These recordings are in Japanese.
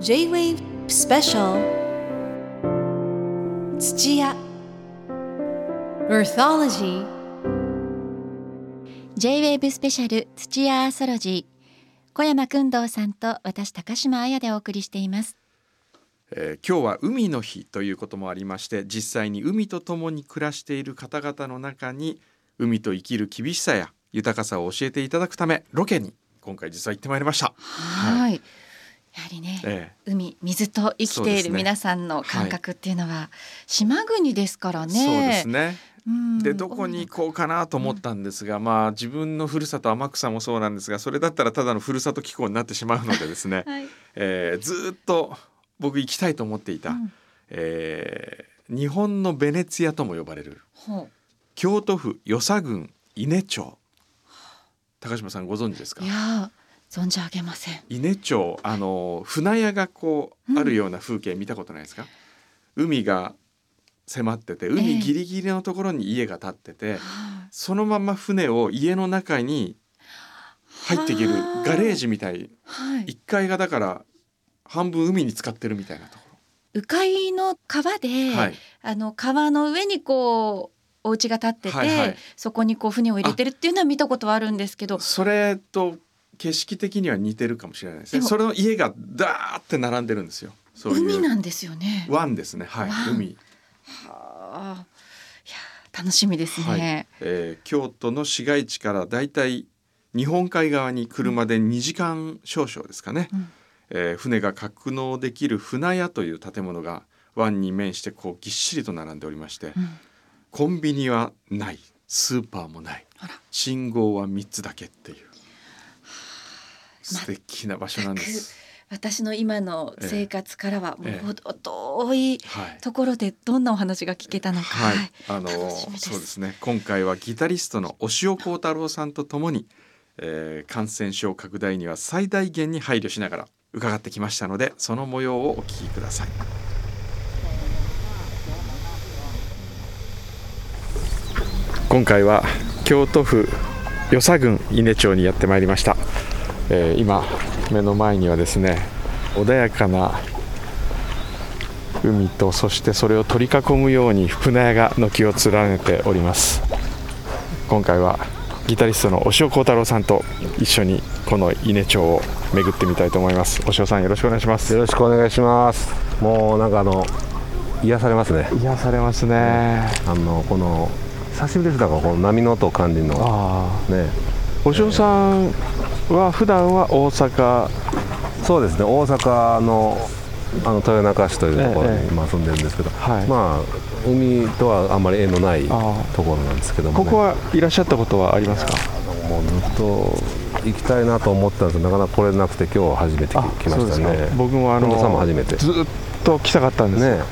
J-Wave Special. 土屋 Earthology J-WAVE スペシャル土屋アーソロジー小山君堂さんと私高島彩でお送りしています。えー今日は海の日ということもありまして実際に海と共に暮らしている方々の中に海と生きる厳しさや豊かさを教えていただくためロケに今回実は行ってまいりました。はいやはりね、え海水と生きている皆さんの感覚っていうのは、島国ですからね。えそうですね。うん。でどこに行こうかなと思ったんですが、まあ自分のふるさと天草もそうなんですがそれだったらただのふるさと機構になってしまうのでですね、はい、えーずーっと僕行きたいと思っていた、うん。えー日本のベネツィアとも呼ばれるほ京都府与謝郡伊根町。高島さんご存知ですか？ういやー存じ上げません。伊根町あの船屋がこううん。あるような風景見たことないですか、海が迫っててええ。海ギリギリのところに家が建ってて、はそのまま船を家の中に入っていけるはあ。ガレージみたい。い、はい、1階がだから半分海に使ってるみたいなとこ鵜飼の川で、ろ、はい、あの川の上にこうお家が建ってて、はいはい。そこにこう船を入れてるっていうのは見たことはあるんですけど。それと景色的には似てるかもしれないですね。それの家がダーって並んでるんですよ。そういう。海なんですよね。湾ですね。はい。湾海。はあ、いや楽しみですはい。ね。えー京都の市街地からだいたい日本海側に車で2時間少々ですかね、うん。えー船が格納できる船屋という建物が湾に面してこうぎっしりと並んでおりまして、うん。コンビニはない。スーパーもない。信号は3つだけっていう素敵な場所なんです。私の今の生活からはもええ。うほど遠いはい。ところでどんなお話が聞けたのか、はい、あのそうですね。今回はギタリストの押尾幸太郎さんとともに、えー感染症拡大には最大限に配慮しながら伺ってきましたのでその模様をお聞きください。今回は京都府与謝郡伊根町にやってまいりました、えー今目の前にはですね穏やかな海とそしてそれを取り囲むように船屋が軒を連ねております。今回はギタリストの押尾幸太郎さんと一緒にこの伊根町を巡ってみたいと思います。押尾さんよろしくお願いします。よろしくお願いします。もうなんかあの癒されますね。癒されますね。あのこの久しぶりです。だからこの波の音を感じるのは。あね。あ押尾さんは普段は大阪。そうですね。大阪のあの豊中市というところええ。に今住んでるんですけど、はい。まあ海とはあんまり縁のないとあ。ころなんですけども、ね、ここはいらっしゃったことはありますか？もうずっと行きたいなと思ったんですけどなかなか来れなくて今日初めて来ましたね。か。僕もあのさんも初めて。ずっと来たかったんです。よね。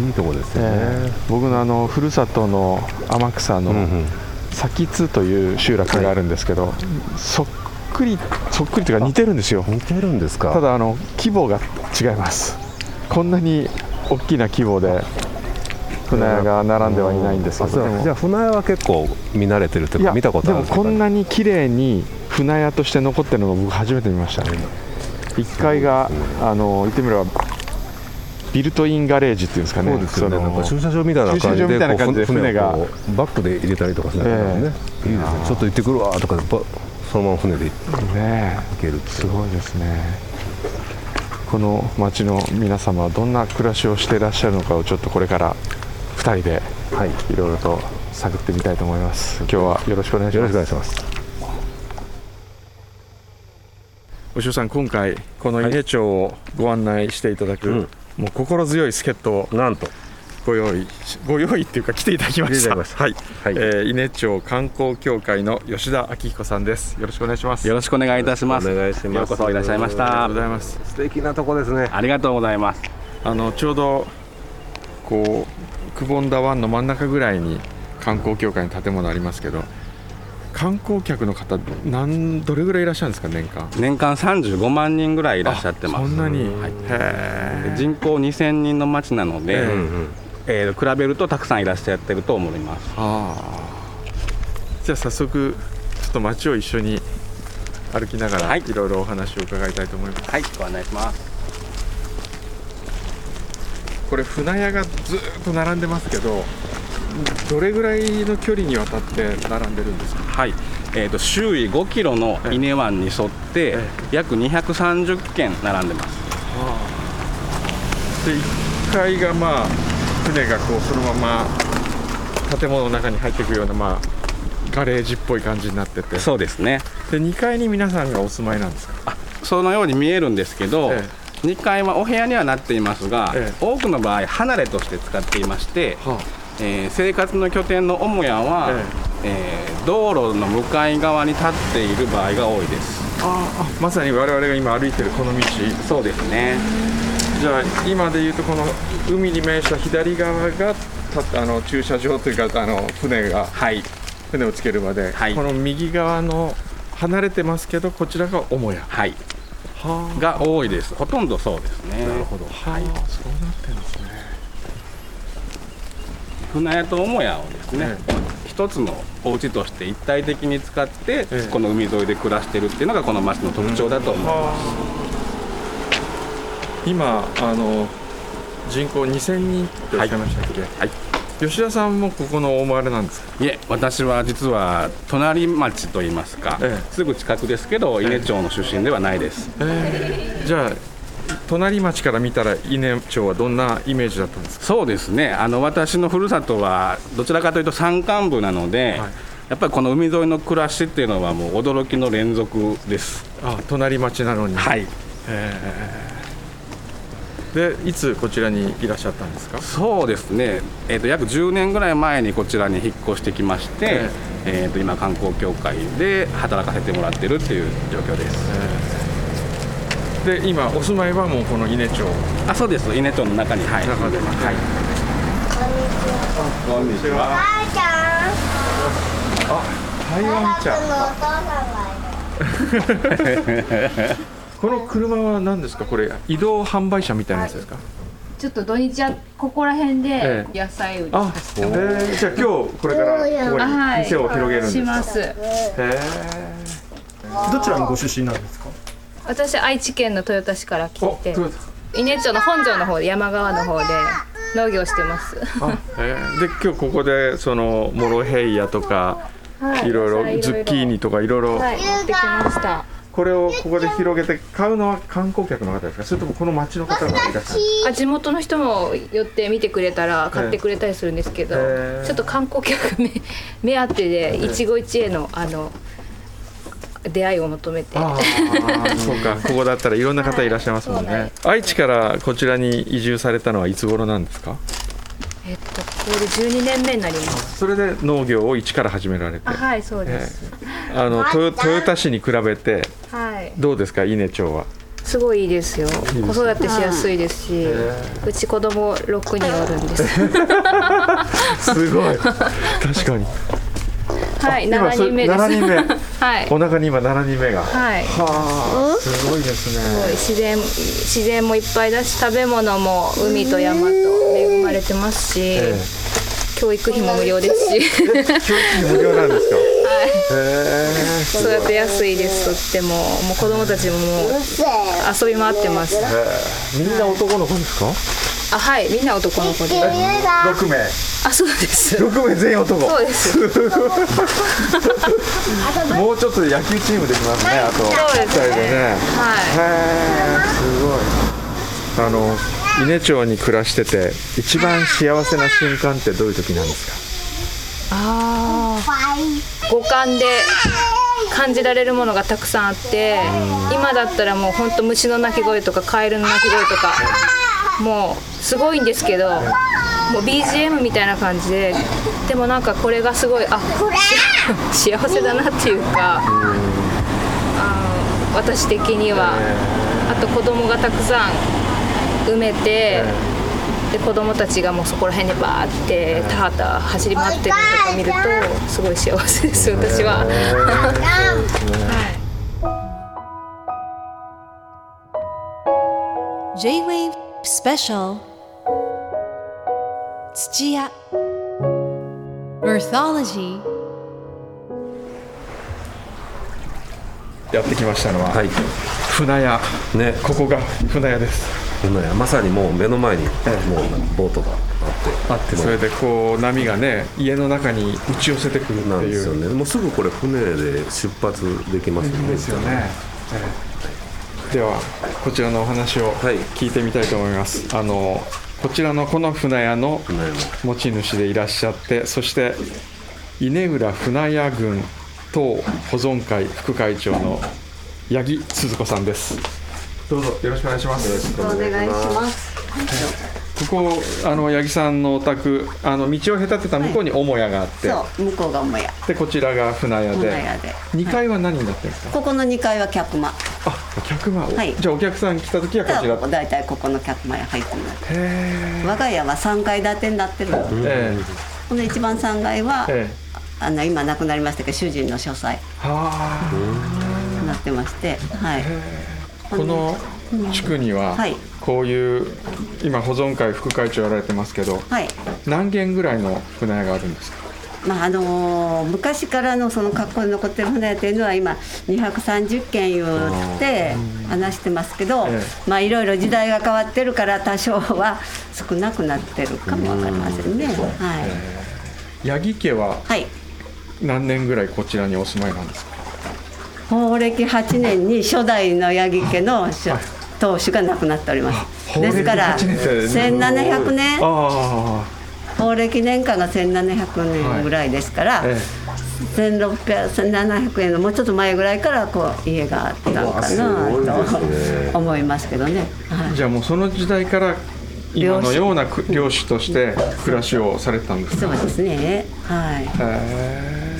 いいとこですよね。ええ。僕のあのふるさとの天草の、うんうん。先津という集落があるんですけど、そっくりそっくりというか似てるんですよ。似てるんですか？ただあの規模が違います。こんなに大きな規模で船屋が並んではいないんですけど。じゃあ船屋は結構見慣れてるというか見たことあるでもこんなに綺麗に船屋として残ってるのを僕初めて見ました1階があの言ってみればビルトインガレージっていうんですかね。そうですよね。駐車場みたいな感じでじで船が。バックで入れたりとかするんだからね。いいですね。ちょっと行ってくるわとかそのまま船で行ねけるすごいですねこの町の皆様はどんな暮らしをしていらっしゃるのかをちょっとこれから2人ではい。いろいろと探ってみたいと思います。今日はよろしくお願いしよろますしくお願いしさん今回この伊根町をご案内していただく、うん。もう心強い助っ人をなんとご用意しご用意っていうか来ていただきました。はい、はい。えー伊根町観光協会の吉田明彦さんです。よろしくお願いします。よろしくお願いいたします。お願いします。ようこそいらっしゃいましありがとたうご。ざいます。素敵なとこですね。ありがとうございます。あのちょうどこうくぼんだ湾の真ん中ぐらいに観光協会の建物ありますけど観光客の方なんどれぐらいいらっしゃるんですか年間？年間35万人ぐらいいらっしゃってます。あそんなに、はい。人口2000人の町なので、えー比べるとたくさんいらっしゃってると思います。ああ。じゃあ早速ちょっと街を一緒に歩きながら、はい。いろいろお話を伺いたいと思います。はい、ご案内します。これ船屋がずっと並んでますけどどれぐらいの距離にわたって並んでるんですか？はい、えー、と周囲5キロの伊根湾に沿ってえ約230軒並んでます。で1階がまあ船がこうそのまま建物の中に入っていくようなまあガレージっぽい感じになってて。そうですね。で2階に皆さんがお住まいなんですか？そのように見えるんですけど、え2階はお部屋にはなっていますが、ええ。多くの場合離れとして使っていまして、はえー生活の拠点の母屋は、えー道路の向かい側に立っている場合が多いです。ああまさに我々が今歩いてるこの道。そうですねじゃあ今でいうとこの海に面した左側がたあの駐車場というかあの船がはい。船をつけるまで、はい。この右側の離れてますけどこちらが母屋。はい。はが多いです。ほとんどそうですね。なるほど。はい、そうなってるんですね。船屋と母屋をですね、え一つのお家として一体的に使って、ええ。この海沿いで暮らしてるっていうのがこの町の特徴だと思います、今あの人口2000人っておっしゃいましたっけ、はい。吉田さんもここのお生まれなんですか？いえ私は実は隣町といいますか、ええ。すぐ近くですけど伊根町の出身ではないです、えーじゃあ隣町から見たら伊根町はどんなイメージだったんですか？そうですね。あの私のふるさとはどちらかというと山間部なので、はいやっぱりこの海沿いの暮らしっていうのはもう驚きの連続ですあ隣町なのにはいでいつこちらにいらっしゃったんですか？そうですね、えー、と約10年ぐらい前にこちらに引っ越してきまして、えー、と今観光協会で働かせてもらってるっていう状況です。で今お住まいはもうこの伊根町？あそうです。伊根町の中に。はい。中ではい。こんにちは。あ台湾茶 この車は何ですか？これ移動販売車みたいなやつですか？ちょっと土日はここら辺えで野菜売りあ、えー、じゃあ今日これからここに店を広げるんですか、します。へどちらのご出身なんですか？私愛知県の豊田市から来て伊根町の本庄の方で山川の方で農業してます。え。ー、で今日ここでそのモロヘイヤとかはいろいろ。ズッキーニとかいろいろ。はい持ってきましたこれをここで広げて買うのは観光客の方ですか？それともこの町の方がいらっしゃる？んですかあ地元の人も寄って見てくれたら買ってくれたりするんですけど、へー。ちょっと観光客目 目当てで一期一会のあの出会いを求めて。ああそうか。ここだったらいろんな方いらっしゃいますもんね。愛知からこちらに移住されたのはいつ頃なんですか？えっとこれで12年目になります。それで農業を一から始められて。あはいそうです、あの豊豊田市に比べてはい。どうですか伊根町は？すごいいいですよ。子育てしやすいですしうち子供6人おるんです。すごい。確かにはい今7人目です。7人目。はい。お腹に今7人目が。はい。はあすごいですすごいね自然自然もいっぱいだし食べ物も海と山と恵まれてますし、え教育費も無料ですし。え教育費無料なんですか？はい。へ育てやすいです。とっても。もう子供たちももう遊び回ってます。え。みんな男の子ですか？あはいみんな男の子で。6名。あそうです。6名全員男。そうです。もうちょっとで野球チームできますねあと。そうですね。二人でね。はい。すごい。あの伊根町に暮らしてて一番幸せな瞬間ってどういう時なんですああ五感で感じられるものがたくさんあって今だったらもうほんと虫の鳴き声とかカエルの鳴き声とかもうすごいんですけどもう BGM みたいな感じででもなんかこれがすごいあし幸せだなっていうかあー私的にはあと子供がたくさん埋めて。で子供たちがもうそこら辺にバーって田畑走り回ってるのとか見るとすごい幸せです私は。はい J-Wave Special. 土屋。Earthology かやってきましたのは、船屋。ね。ここが船屋です。船屋。まさにもう目の前にもうボートがあって。あってそれでこう波がね家の中に打ち寄せてくるってなんいうですよね。もうすぐこれ船で出発できますよね。ですよね、ええではこちらのお話をはい。聞いてみたいと思います、あのこちらのこの船屋の持ち主でいらっしゃってそして稲浦船屋郡等保存会副会長の八木鈴子さんです。どうぞよろしくお願いします。お願いします。ここあの八木さんのお宅あの道を隔てた向こうに母屋があって、そう、向こうが母屋、でこちらが船屋で。船屋で。2階は何になってるんですか、ここの2階は客間。あ客間、はい。じゃあお客さん来た時はこちら。だいたいここの客間へ入ってもらって。へ我が家は3階建てになってるの。ええ。この一番3階は、ええ。あの今亡くなりましたけど主人の書斎。はになってまして、はい。あこの地区にははいこういう今保存会副会長やられてますけどはい。何軒ぐらいの船屋があるんですか？まああのー昔からのその格好に残ってる船屋というのは今230件言って話してますけど、えまあいろいろ時代が変わってるから多少は少なくなってるかもわかりませんね。はい。八木家ははい。何年ぐらいこちらにお住まいなんですか？法暦8年に初代の八木家の当主が亡くなっております。ですから法暦8年って1700年あ法暦年間が1700年ぐらいですから、あ、え1600 1700円のもうちょっと前ぐらいからこう家があったのかなと思いますけどね。はいえじゃあもうその時代から今のようなく漁師として暮らしをされてたんですかそうですね。はい。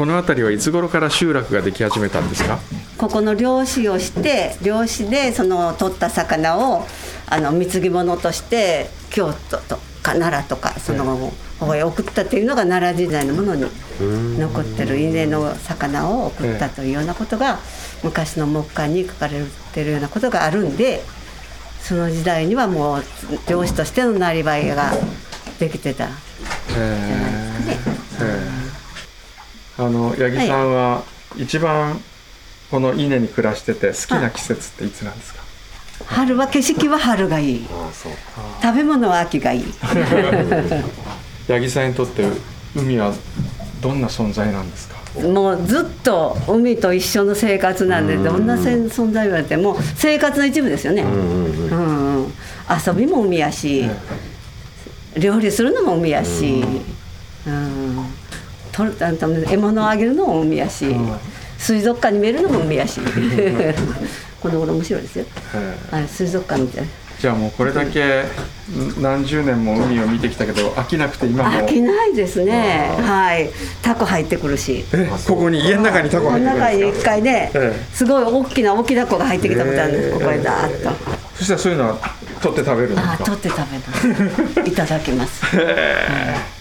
この辺りはいつ頃から集落ができ始めたんですか？ここの漁師をして漁師でその取った魚をあの貢ぎ物として京都とか奈良とかその方へ送ったというのが奈良時代のものに残ってる稲の魚を送ったというようなことが昔の木簡に書かれてるようなことがあるんでその時代にはもう漁師としてのなりわいができてた。へえあの八木さんは一番この稲に暮らしてて好きな季節っていつなんですか？春は景色は春がいい。食べ物は秋がいい。八木さんにとって海はどんな存在なんですか？もうずっと海と一緒の生活なんでどんな存在言われても生活の一部ですよね、うんうん遊びも海やし、料理するのも海やし、うんあの獲物をあげるのも海やし、水族館に見えるのも海やし。この頃面白いですよ。はい。水族館みたいな。じゃあもうこれだけ何十年も海を見てきたけど飽きなくて今も。飽きないですね。はい。タコ入ってくるし。えここに家の中にタコこ入ってくるの中に一回ね、えすごい大きな大きな子が入ってきたことあるんです、ここへダーッと。そしたらそういうのは取って食べるんですあか取って食べます。いただきます。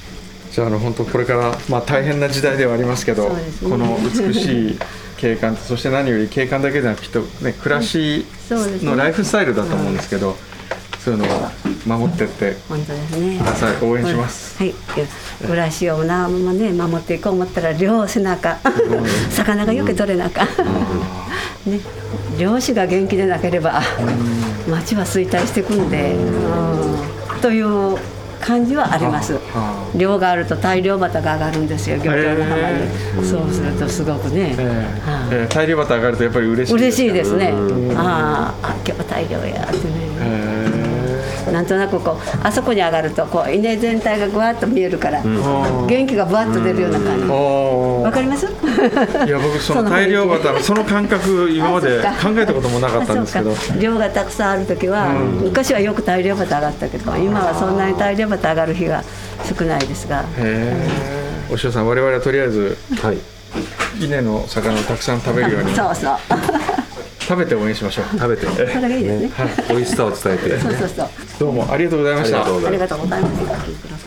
じゃああの本当これからまあ大変な時代ではありますけどね。この美しい景観とそして何より景観だけじゃなくきっとね暮らしのライフスタイルだと思うんですけど、そういうのを守ってって本当ですね。応援します。はい、暮らしをなもね守っていこう思ったら漁せなあかん。魚がよく取れなあかん、ね、漁師が元気でなければ町は衰退していくんで、うん。という感じはあります。あ漁があると大漁旗が上がるんですよ漁協の浜に、へそうするとすごくね、えはい。ええ大漁旗上がるとやっぱり嬉しい嬉しいかですね。あああ今日は大漁やってね。へなんとなくこうあそこに上がるとこう稲全体がぐわっと見えるから、元気がぶわっと出るような感じ。わかります？ーいや僕その大漁旗のその感覚今まで考えたこともなかったんですけど。量がたくさんある時は、昔はよく大漁旗上がったけど今はそんなに大漁旗上がる日が少ないですが。へえ。お塩さん我々はとりあえずはい。稲の魚をたくさん食べるように。そうそう食べて応援しましょう。食べて。それがいいですね。美味しさを伝えて。そうそうそう。どうもありがとうございました。ありがとうございま